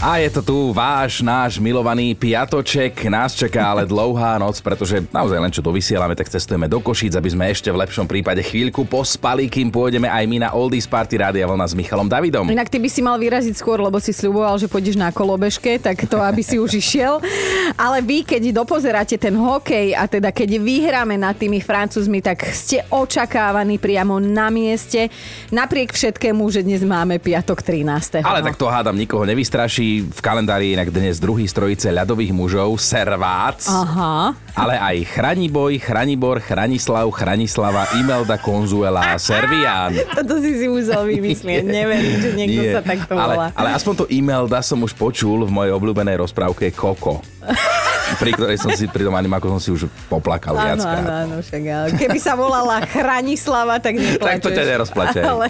A je to tu váš, náš milovaný piatoček. Nás čaká ale dlouhá noc, pretože naozaj len čo to vysielame, tak cestujeme do Košíc, aby sme ešte v lepšom prípade chvíľku pospali, kým pôjdeme aj my na Oldies Party Rádia Vlna s Michalom Davidom. Inak ty by si mal vyraziť skôr, lebo si sľuboval, že pôjdeš na kolobežke, tak to, aby si už išiel. Ale vy, keď dopozeráte ten hokej a teda keď vyhráme nad tými Francúzmi, tak ste očakávaní priamo na mieste. Napriek všetkému, že dnes máme piatok 13. Ale tak to hádam nikoho nevystraší v kalendári inak dnes druhý strojice ľadových mužov, Servác. Aha. Ale aj Chraniboj, Chranibor, Chranislav, Chranislava, Imelda, Konzuela, Servián. Toto si si musel vymyslieť. Neverím, že niekto Nie. sa takto ale, volá. ale aspoň to Imelda som už počul v mojej obľúbenej rozprávke Koko. pri ktorej som si pri tom animáku som si už poplakal Áno, viackrát. áno, áno, však ale keby sa volala Chranislava, tak neplačeš. Tak to ťa nerozplače. Ale,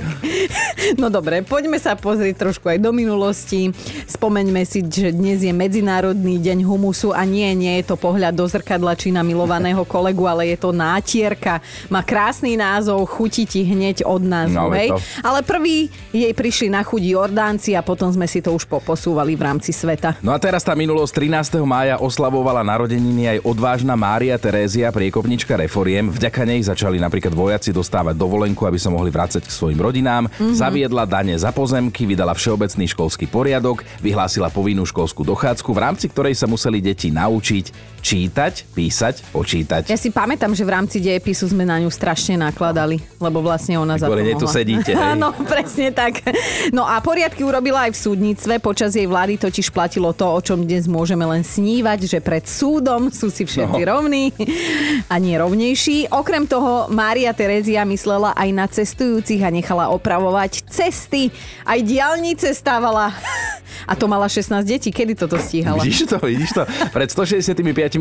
no dobre, poďme sa pozrieť trošku aj do minulosti. Spomeňme si, že dnes je Medzinárodný deň humusu a nie, nie je to pohľad do zrkadla či na milovaného kolegu, ale je to nátierka. Má krásny názov, chutí ti hneď od nás. No, hej? to. Ale prvý jej prišli na chuť Jordánci a potom sme si to už poposúvali v rámci sveta. No a teraz tá minulosť 13. mája oslavovala narodeniny aj odvážna Mária Terézia, priekopnička reforiem. Vďaka nej začali napríklad vojaci dostávať dovolenku, aby sa mohli vrácať k svojim rodinám. Mm-hmm. Zaviedla dane za pozemky, vydala všeobecný školský poriadok, vyhlásila povinnú školskú dochádzku, v rámci ktorej sa museli deti naučiť čítať, písať, počítať. Ja si pamätám, že v rámci dejepisu sme na ňu strašne nakladali, lebo vlastne ona za nej tu sedíte. Áno, presne tak. No a poriadky urobila aj v súdnictve. Počas jej vlády totiž platilo to, o čom dnes môžeme len snívať, že pred súdom sú si všetci No. rovní a nie rovnejší. Okrem toho, Mária Terezia myslela aj na cestujúcich a nechala opravovať cesty. Aj diálnice stávala. A to mala 16 detí. Kedy toto stíhala? Vidíš to, vidíš to? Pred 165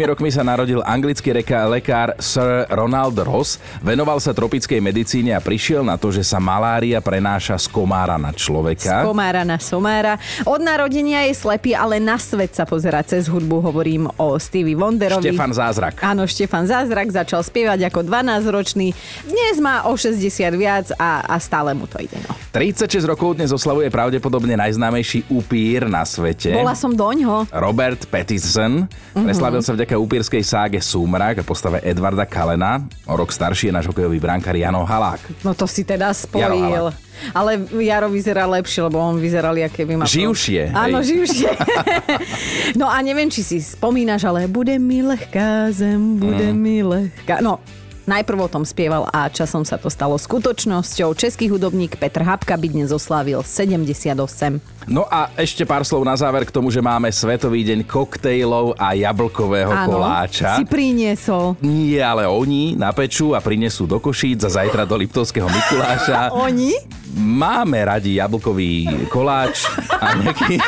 rokmi sa narodil anglický reka, lekár Sir Ronald Ross. Venoval sa tropickej medicíne a prišiel na to, že sa malária prenáša z komára na človeka. Z komára na somára. Od narodenia je slepý, ale na svet sa pozera cez hudbu. Hovorím o Stevie Wonderovi. Štefan Zázrak. Áno, Štefan Zázrak začal spievať ako 12-ročný. Dnes má o 60 viac a, a stále mu to ide. No. 36 rokov dnes oslavuje pravdepodobne najznámejší upír na svete. Bola som doňho. Robert Pattinson. Mhm. Preslavil sa vďaka upírskej ságe Súmrak a postave Edvarda Kalena. O rok starší je náš hokejový brankár Jano Halák. No to si teda spojil. Ale Jaro vyzerá lepšie, lebo on vyzeral, aké by ma... Živšie. Áno, živšie. no a neviem, či si spomínaš, ale bude mi lehká zem, bude Mm. mi lehká. No, Najprv o tom spieval a časom sa to stalo skutočnosťou. Český hudobník Petr Habka by dnes oslávil 78. No a ešte pár slov na záver k tomu, že máme Svetový deň koktejlov a jablkového koláča. si priniesol. Nie, ale oni napečú a prinesú do Košíc a zajtra do Liptovského Mikuláša. Oni? Máme radi jablkový koláč a nejaký...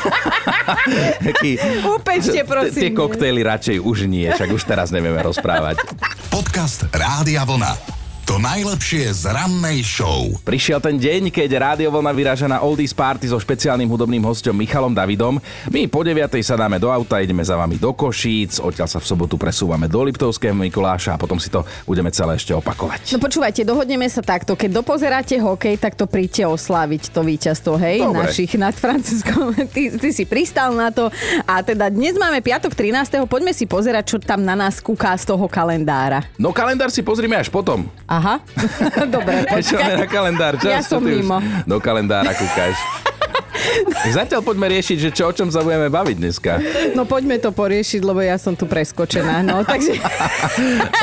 nejaký Upečte, prosím. Tie koktejly radšej už nie, však už teraz nevieme rozprávať. Podcast Rádia Vlna. To najlepšie z rannej show. Prišiel ten deň, keď Rádio Vlna vyráža na Oldies Party so špeciálnym hudobným hostom Michalom Davidom. My po 9. sa dáme do auta, ideme za vami do Košíc, odtiaľ sa v sobotu presúvame do Liptovského Mikuláša a potom si to budeme celé ešte opakovať. No počúvajte, dohodneme sa takto. Keď dopozeráte hokej, tak to príďte osláviť to víťazstvo, hej, Dobre. našich nad Francúzskom. Ty, ty si pristal na to. A teda dnes máme piatok 13. Poďme si pozerať, čo tam na nás kúká z toho kalendára. No kalendár si pozrime až potom. Aha, dobre, Čo máme na počkaj. kalendár? Čas, Ja čo som mimo. Do kalendára kúkaš. Zatiaľ poďme riešiť, že čo, o čom sa budeme baviť dneska. No poďme to poriešiť, lebo ja som tu preskočená. No, takže...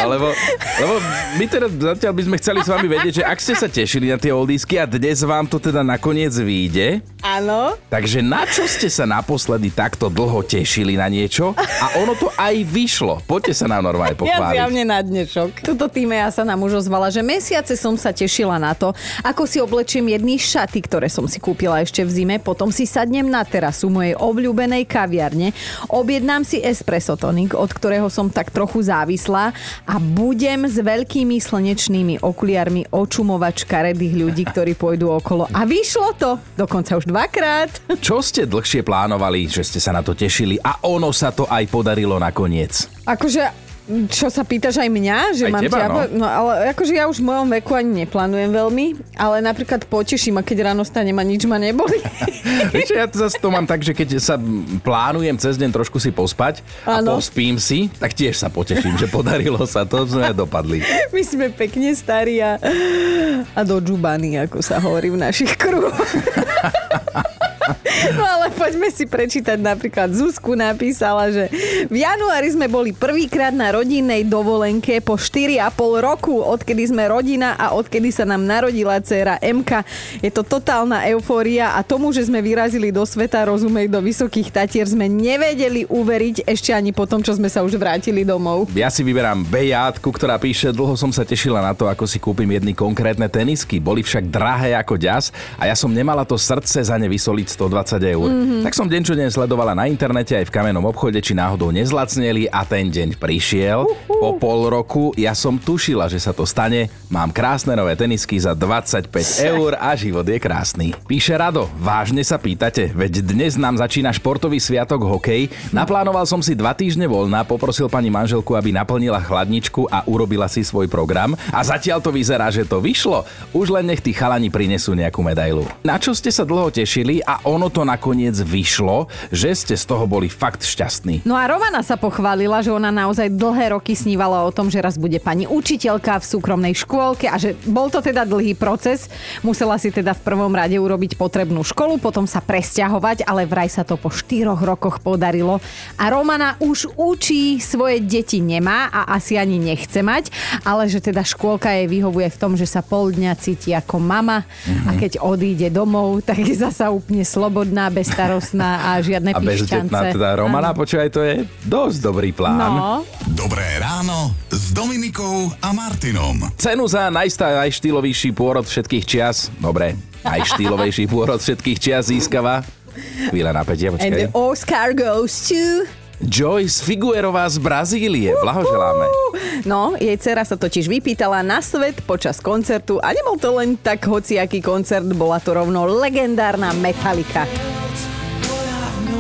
Lebo, lebo my teda zatiaľ by sme chceli s vami vedieť, že ak ste sa tešili na tie oldísky a dnes vám to teda nakoniec vyjde, Áno. takže na čo ste sa naposledy takto dlho tešili na niečo a ono to aj vyšlo. Poďte sa nám normálne Ja pochváliť. zjavne na dnešok. Tuto týme ja sa nám už ozvala, že mesiace som sa tešila na to, ako si oblečiem jedny šaty, ktoré som si kúpila ešte v zime, potom si sadnem na terasu mojej obľúbenej kaviarne, objednám si espresso tonik, od ktorého som tak trochu závislá a budem s veľkými slnečnými okuliarmi očumovať škaredých ľudí, ktorí pôjdu okolo. A vyšlo to, dokonca už dvakrát. Čo ste dlhšie plánovali, že ste sa na to tešili a ono sa to aj podarilo nakoniec? Akože Čo sa pýtaš aj mňa? Že Aj mám teba, ťa, no. no. ale akože ja už v mojom veku ani neplánujem veľmi, ale napríklad poteším a keď ráno stanem a nič ma neboli. Vieš, ja to zase to mám tak, že keď sa plánujem cez deň trošku si pospať a pospím si, tak tiež sa poteším, že podarilo sa to, sme dopadli. My sme pekne starí a, a dodžubaní, ako sa hovorí v našich kruhoch. No ale poďme si prečítať napríklad Zuzku napísala, že v januári sme boli prvýkrát na rodinnej dovolenke po 4,5 roku, odkedy sme rodina a odkedy sa nám narodila dcéra MK. Je to totálna eufória a tomu, že sme vyrazili do sveta, rozumej, do Vysokých Tatier, sme nevedeli uveriť ešte ani po tom, čo sme sa už vrátili domov. Ja si vyberám Bejátku, ktorá píše, dlho som sa tešila na to, ako si kúpim jedny konkrétne tenisky. Boli však drahé ako ďas a ja som nemala to srdce za ne vysoliť 120 eur. Mm-hmm. Tak som deň čo deň sledovala na internete aj v kamennom obchode, či náhodou nezlacneli a ten deň prišiel. Po pol roku ja som tušila, že sa to stane. Mám krásne nové tenisky za 25 eur a život je krásny. Píše Rado, vážne sa pýtate, veď dnes nám začína športový sviatok hokej. Naplánoval som si dva týždne voľna, poprosil pani manželku, aby naplnila chladničku a urobila si svoj program. A zatiaľ to vyzerá, že to vyšlo. Už len nech tí chalani prinesú nejakú medailu. Na čo ste sa dlho tešili a ono to nakoniec vyšlo, že ste z toho boli fakt šťastní. No a Romana sa pochválila, že ona naozaj dlhé roky snívala o tom, že raz bude pani učiteľka v súkromnej škôlke a že bol to teda dlhý proces. Musela si teda v prvom rade urobiť potrebnú školu, potom sa presťahovať, ale vraj sa to po štyroch rokoch podarilo. A Romana už učí, svoje deti nemá a asi ani nechce mať, ale že teda škôlka jej vyhovuje v tom, že sa pol dňa cíti ako mama a keď odíde domov, tak je zasa úplne slobodná, bezstarostná a žiadne A bezdetná teda Romana, počúvaj, to je dosť dobrý plán. No, Dobré ráno s Dominikou a Martinom. Cenu za najštýlovejší pôrod všetkých čias, dobre, najštýlovejší pôrod všetkých čias získava. Chvíľa napätia, and počkaj. the Oscar goes to... Joyce Figuerová z Brazílie, blahoželáme. No, jej dcera sa totiž vypýtala na svet počas koncertu a nebol to len tak hociaký koncert, bola to rovno legendárna Metallica.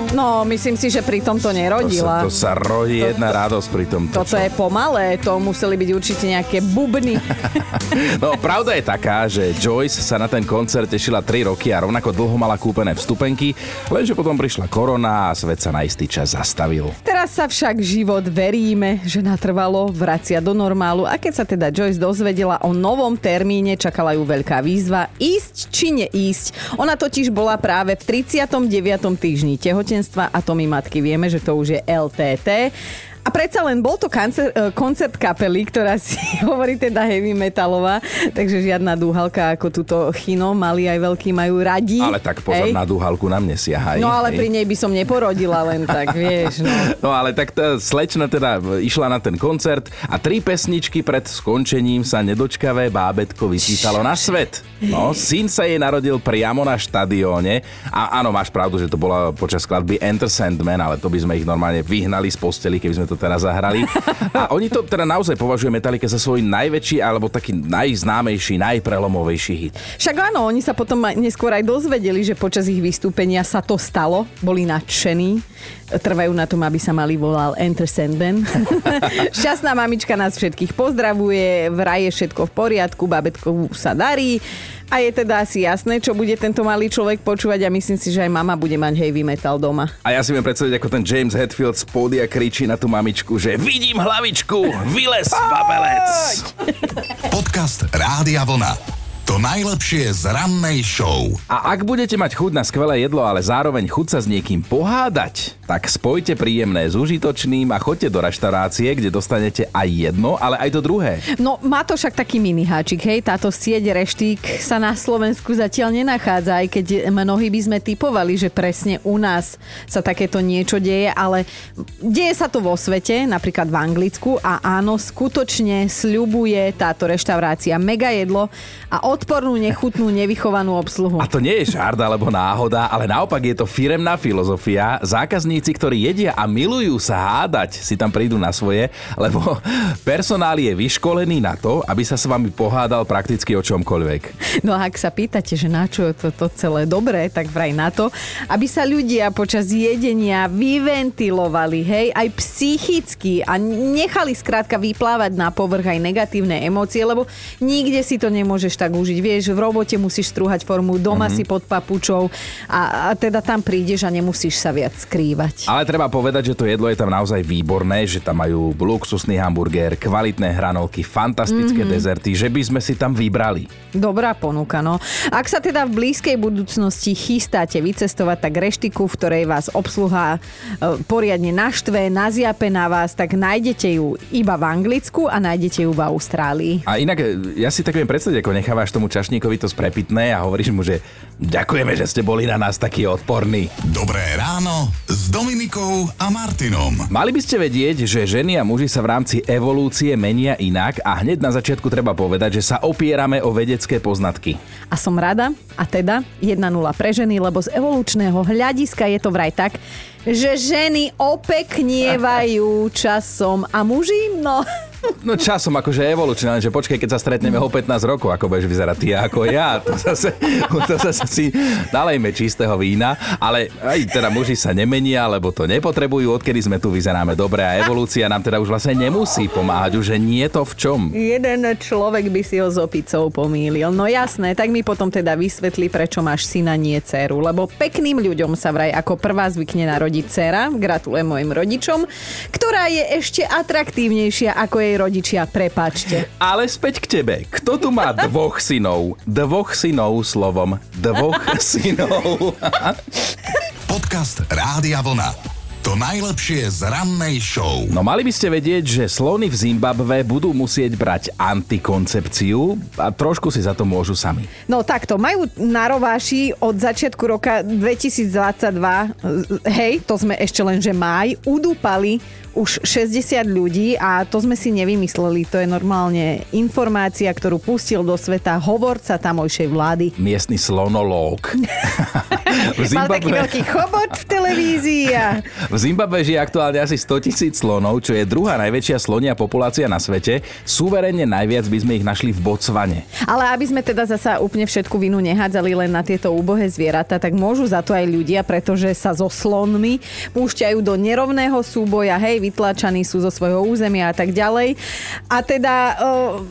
No, myslím si, že pri tomto To sa, nerodila. to sa rodí jedna radosť pri tom. Toto je pomalé, to museli byť určite nejaké bubny. No, pravda je taká, že Joyce sa na ten koncert tešila 3 roky a rovnako dlho mala kúpené vstupenky, lenže potom prišla korona a svet sa na istý čas zastavil. Teraz sa však život veríme, že natrvalo, vracia do normálu a keď sa teda Joyce dozvedela o novom termíne, čakala ju veľká výzva ísť či neísť. Ona totiž bola práve v 39. týždni tehotenstva a to my matky vieme, že to už je LTT. A predsa len bol to koncert, koncert kapely, ktorá si hovorí teda heavy metalová, takže žiadna dúhalka ako túto chino, mali aj veľký majú radi. Ale tak pozor Hej. na dúhalku na mne siahaj. No ale hej. pri nej by som neporodila len tak, vieš. No. No ale tak tá slečna teda išla na ten koncert a tri pesničky pred skončením sa nedočkavé bábetko vyčítalo na svet. No, syn sa jej narodil priamo na štadióne a áno, máš pravdu, že to bola počas skladby Enter Sandman, ale to by sme ich normálne vyhnali z posteli, keby sme to teraz zahrali. A oni to teda naozaj považujú Metallica za svoj najväčší alebo taký najznámejší, najprelomovejší hit. Však áno, oni sa potom neskôr aj dozvedeli, že počas ich vystúpenia sa to stalo, boli nadšení, trvajú na tom, aby sa mali volal Enter Sandman. Šťastná mamička nás všetkých pozdravuje, vraj je všetko v poriadku, babetko sa darí a je teda asi jasné, čo bude tento malý človek počúvať a myslím si, že aj mama bude mať heavy metal doma. A ja si viem predstaviť, ako ten James Hetfield z pódia kričí na tú mamičku, že vidím hlavičku, vylez, babelec. Podcast Rádia Vlna. To najlepšie z rannej show. A ak budete mať chuť na skvelé jedlo, ale zároveň chuť sa s niekým pohádať, tak spojte príjemné s užitočným a choďte do reštaurácie, kde dostanete aj jedno, ale aj to druhé. No, má to však taký mini háčik, hej, táto sieť reštík sa na Slovensku zatiaľ nenachádza, aj keď mnohí by sme typovali, že presne u nás sa takéto niečo deje, ale deje sa to vo svete, napríklad v Anglicku a áno, skutočne sľubuje táto reštaurácia mega jedlo a o odpornú, nechutnú, nevychovanú obsluhu. A to nie je žart alebo náhoda, ale naopak je to firemná filozofia. Zákazníci, ktorí jedia a milujú sa hádať, si tam prídu na svoje, lebo personál je vyškolený na to, aby sa s vami pohádal prakticky o čomkoľvek. No a ak sa pýtate, že na čo je toto celé dobré, tak vraj na to, aby sa ľudia počas jedenia vyventilovali, hej, aj psychicky a nechali skrátka vyplávať na povrch aj negatívne emócie, lebo nikde si to nemôžeš tak užiť. Vieš, v robote musíš strúhať formu, doma mm-hmm. si pod papučou a, a teda tam prídeš a nemusíš sa viac skrývať. Ale treba povedať, že to jedlo je tam naozaj výborné, že tam majú luxusný hamburger, kvalitné hranolky, fantastické mm-hmm. dezerty, že by sme si tam vybrali. Dobrá ponuka, no. Ak sa teda v blízkej budúcnosti chystáte vycestovať, tak reštiku, v ktorej vás obsluha e, poriadne naštve, naziape na vás, tak nájdete ju iba v Anglicku a nájdete ju v Austrálii. A inak, e, ja si tak viem predstaviť, ako nechávaš tomu čašníkovi to sprepitné a hovoríš mu, že ďakujeme, že ste boli na nás takí odporní. Dobré ráno s Dominikou a Martinom. Mali by ste vedieť, že ženy a muži sa v rámci evolúcie menia inak a hneď na začiatku treba povedať, že sa opierame o vedecké poznatky. A som rada, a teda 1-0 pre ženy, lebo z evolučného hľadiska je to vraj tak, že ženy opeknievajú časom a muži, no No časom akože evolučne, že počkaj, keď sa stretneme o 15 rokov, ako budeš vyzerať ty ako ja. To zase, to zase si nalejme čistého vína, ale aj teda muži sa nemenia, lebo to nepotrebujú, odkedy sme tu vyzeráme dobre a evolúcia nám teda už vlastne nemusí pomáhať, už nie to v čom. Jeden človek by si ho s opicou pomýlil. No jasné, tak mi potom teda vysvetli, prečo máš syna, nie dceru, lebo pekným ľuďom sa vraj ako prvá zvykne narodiť dcera, gratulujem mojim rodičom, ktorá je ešte atraktívnejšia ako je jej rodičia, prepačte. Ale späť k tebe. Kto tu má dvoch synov? Dvoch synov slovom. Dvoch synov. Podcast Rádia Vlna. To najlepšie z rannej show. No mali by ste vedieť, že slony v Zimbabve budú musieť brať antikoncepciu a trošku si za to môžu sami. No takto, majú na rováši od začiatku roka 2022, hej, to sme ešte len, že máj, udúpali už 60 ľudí a to sme si nevymysleli. To je normálne informácia, ktorú pustil do sveta hovorca tamojšej vlády. Miestny slonológ. Zimbabwe... Mal taký veľký chobot v televízii. A... V Zimbabwe žije aktuálne asi 100 tisíc slonov, čo je druhá najväčšia slonia populácia na svete. Súverenne najviac by sme ich našli v Botsvane. Ale aby sme teda zasa úplne všetku vinu nehádzali len na tieto úbohé zvieratá, tak môžu za to aj ľudia, pretože sa so slonmi púšťajú do nerovného súboja. Hej, vytlačaní sú zo svojho územia a tak ďalej. A teda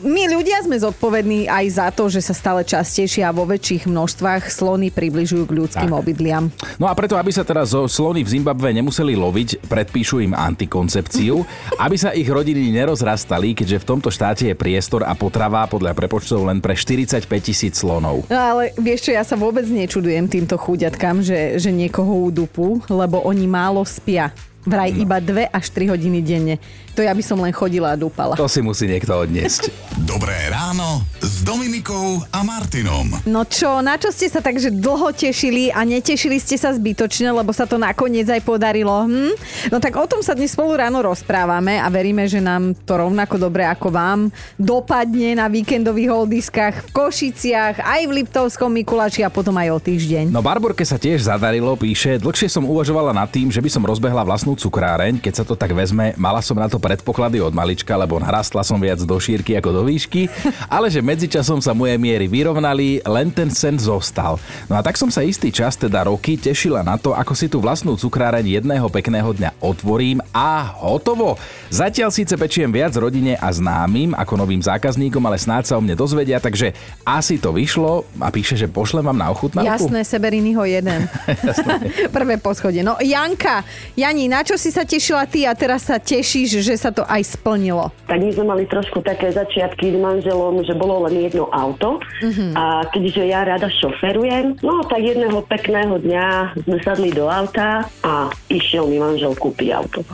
my ľudia sme zodpovední aj za to, že sa stále častejšie a vo väčších množstvách slony približujú k ľudským tak. obydliam. No a preto, aby sa teraz slony v Zimbabve nemuseli loviť, predpíšu im antikoncepciu, aby sa ich rodiny nerozrastali, keďže v tomto štáte je priestor a potrava podľa prepočtov len pre 45 tisíc slonov. No ale vieš čo, ja sa vôbec nečudujem týmto chúďatkám, že, že niekoho udupú, lebo oni málo spia. Vraj no. iba 2 až 3 hodiny denne. To ja by som len chodila a dúpala. To si musí niekto odniesť. Dobré ráno s Dominikou a Martinom. No čo, na čo ste sa takže dlho tešili a netešili ste sa zbytočne, lebo sa to nakoniec aj podarilo? Hm? No tak o tom sa dnes spolu ráno rozprávame a veríme, že nám to rovnako dobre ako vám dopadne na víkendových holdiskách v Košiciach, aj v Liptovskom Mikulači a potom aj o týždeň. No Barborke sa tiež zadarilo, píše, dlhšie som uvažovala nad tým, že by som rozbehla vlastnú cukráreň, keď sa to tak vezme, mala som na to predpoklady od malička, lebo narastla som viac do šírky ako do výšky, ale že medzičasom sa moje miery vyrovnali, len ten sen zostal. No a tak som sa istý čas, teda roky, tešila na to, ako si tú vlastnú cukráreň jedného pekného dňa otvorím a hotovo. Zatiaľ síce pečiem viac rodine a známym ako novým zákazníkom, ale snáď sa o mne dozvedia, takže asi to vyšlo a píše, že pošlem vám na ochutnávku. Jasné, Seberini ho jeden. Prvé poschodie. No Janka, Jani, na čo si sa tešila ty a teraz sa tešíš, že sa to aj splnilo? Tak my sme mali trošku také začiatky s manželom, že bolo len jedno auto uh-huh. a keďže ja rada šoferujem, no tak jedného pekného dňa sme sadli do auta a išiel mi manžel kúpiť auto.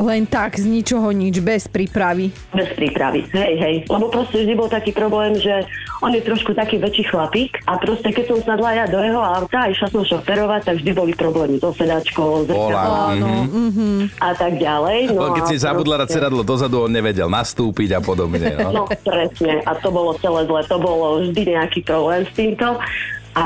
Len tak, z ničoho nič, bez prípravy. Bez prípravy, hej, hej. Lebo proste vždy bol taký problém, že on je trošku taký väčší chlapík a proste keď som sadla ja do jeho auta a išla som šoferovať, tak vždy boli problémy so sedačkou. Áno, mhm. a tak ďalej. No, keď si zabudla dať proste- sedadlo dozadu, on nevedel nastúpiť a podobne. No. No presne, a to bolo celé zle, to bolo vždy nejaký problém s týmto. A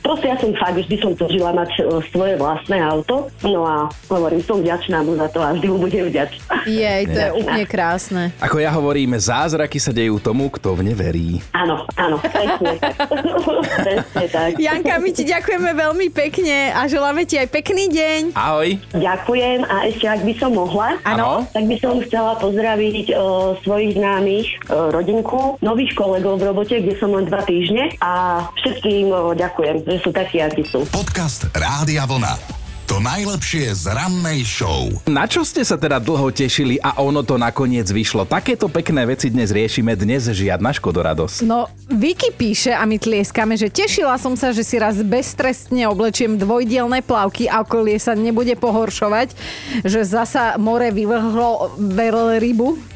proste ja som fakt, vždy som toužila mať e, svoje vlastné auto, no a hovorím, som vďačná mu za to a vždy mu budem vďačná. Jej, to je úplne krásne. Ako ja hovorím, zázraky sa dejú tomu, kto v ne verí. Áno, áno, presne presne tak. Janka, my ti ďakujeme veľmi pekne a želáme ti aj pekný deň. Ahoj. Ďakujem a ešte ak by som mohla, Áno. tak by som chcela pozdraviť o, svojich známych, o, rodinku, nových kolegov v robote, kde som len dva týždne a všetkým o, ďakujem, že sú takí, akí sú. Podcast Rádia Vlna. To najlepšie z rannej show. Na čo ste sa teda dlho tešili a ono to nakoniec vyšlo? Takéto pekné veci dnes riešime, dnes žiadna škodoradosť. No, Vicky píše a my tlieskame, že tešila som sa, že si raz beztrestne oblečiem dvojdielne plavky a okolie sa nebude pohoršovať, že zasa more vyvrhlo rybu.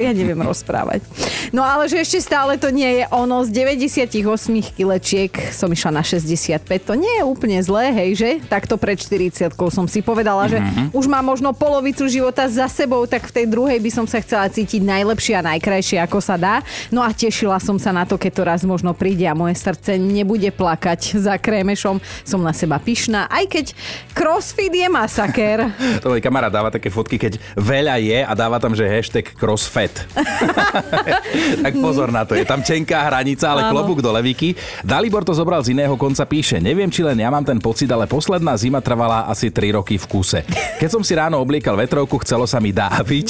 Ja neviem rozprávať. No ale že ešte stále to nie je ono. Z 98 kilečiek som išla na 65. To nie je úplne zlé, hej, že? Takto pred 40 som si povedala, že už mám možno polovicu života za sebou, tak v tej druhej by som sa chcela cítiť najlepšie a najkrajšie, ako sa dá. No a tešila som sa na to, keď to raz možno príde a moje srdce nebude plakať za krémešom. Som na seba pyšná, aj keď crossfit je masaker. To môj kamarát dáva také fotky, keď veľa je a dáva tam, že hashtag crossfet. tak pozor na to, je tam tenká hranica, ale Áno. klobúk do levíky. Dalibor to zobral z iného konca, píše, neviem, či len ja mám ten pocit, ale posledná zima trvala asi 3 roky v kuse. Keď som si ráno obliekal vetrovku, chcelo sa mi dáviť.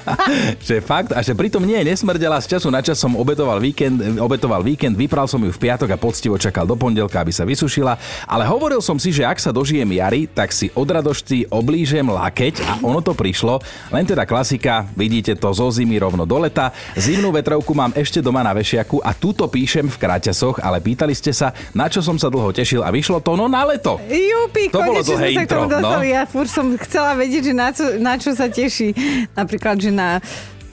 že fakt, a že pritom nie, nesmrdela, z času na čas som obetoval víkend, obetoval víkend, vypral som ju v piatok a poctivo čakal do pondelka, aby sa vysušila, ale hovoril som si, že ak sa dožijem jary, tak si od radosti oblížem lakeť a ono to prišlo, len teda klasika, vidíte to zo zimy rovno do leta. Zimnú vetrovku mám ešte doma na vešiaku a túto píšem v kráťasoch, ale pýtali ste sa, na čo som sa dlho tešil a vyšlo to no na leto. Jupi, To bolo dlhé sa intro, no. Ja furt som chcela vedieť, že na čo, na čo sa teší. Napríklad, že na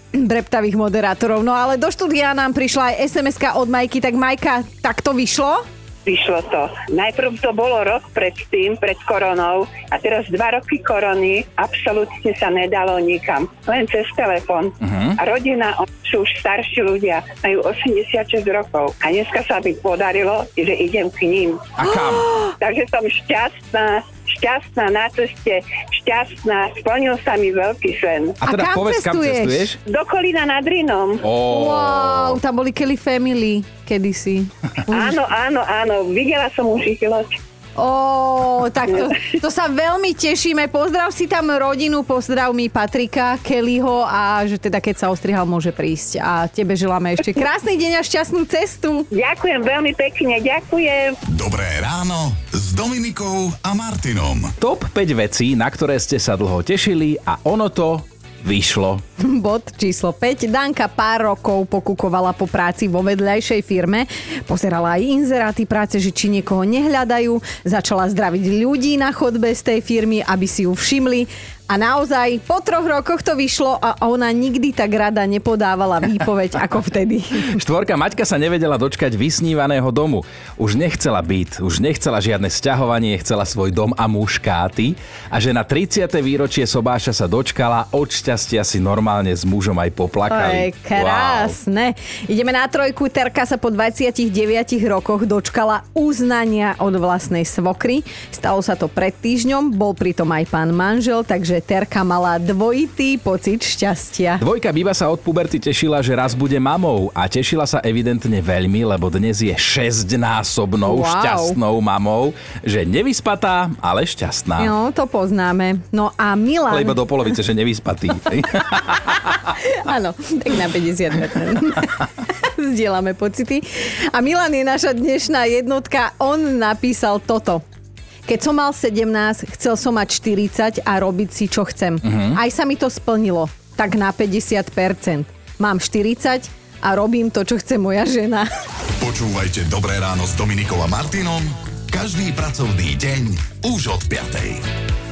breptavých moderátorov. No ale do štúdia nám prišla aj sms od Majky, tak Majka, tak to vyšlo? Vyšlo to. Najprv to bolo rok predtým, pred koronou a teraz dva roky korony absolútne sa nedalo nikam. Len cez telefon. Uh-huh. A rodina, sú už starší ľudia, majú 86 rokov. A dneska sa mi podarilo, že idem k ním. A kam? Takže som šťastná, šťastná na ceste, šťastná, splnil sa mi veľký sen. A teda A kam povedz, kam cestuješ? cestuješ? Do Kolína nad Rinom. Ó, Wow, tam boli Kelly Family kedysi. Áno, áno, áno, videla som už ich loď. Ó, tak to, to sa veľmi tešíme. Pozdrav si tam rodinu, pozdrav mi Patrika, Kellyho a že teda keď sa ostrihal, môže prísť. A tebe želáme ešte krásny deň a šťastnú cestu. Ďakujem veľmi pekne, ďakujem. Dobré ráno s Dominikou a Martinom. Top 5 vecí, na ktoré ste sa dlho tešili a ono to vyšlo. Bod číslo 5. Danka pár rokov pokukovala po práci vo vedľajšej firme. Pozerala aj inzeráty práce, že či niekoho nehľadajú. Začala zdraviť ľudí na chodbe z tej firmy, aby si ju všimli. A naozaj, po troch rokoch to vyšlo a ona nikdy tak rada nepodávala výpoveď ako vtedy. Štvorka Maťka sa nevedela dočkať vysnívaného domu. Už nechcela byt, už nechcela žiadne sťahovanie, chcela svoj dom a muškáty. A že na 30. výročie sobáša sa dočkala, od šťastia si normálne s mužom aj To poplakali. je krásne. Ideme na trojku. Terka sa po 29 rokoch dočkala uznania od vlastnej svokry. Stalo sa to pred týždňom, bol pritom aj pán manžel, takže Terka mala dvojitý pocit šťastia. Dvojka Biba sa od puberty tešila, že raz bude mamou a tešila sa evidentne veľmi, lebo dnes je šestnásobnou Wow. šťastnou mamou, že nevyspatá, ale šťastná. No, to poznáme. No a Milan... Ale iba do polovice, že nevyspatý. Áno, tak na 50 Zdieľame pocity. A Milan je naša dnešná jednotka. On napísal toto. Keď som mal 17, chcel som mať 40 a robiť si, čo chcem. Uh-huh. Aj sa mi to splnilo. Tak na 50%. Mám 40 a robím to, čo chce moja žena. Počúvajte Dobré ráno s Dominikou a Martinom každý pracovný deň už od 5.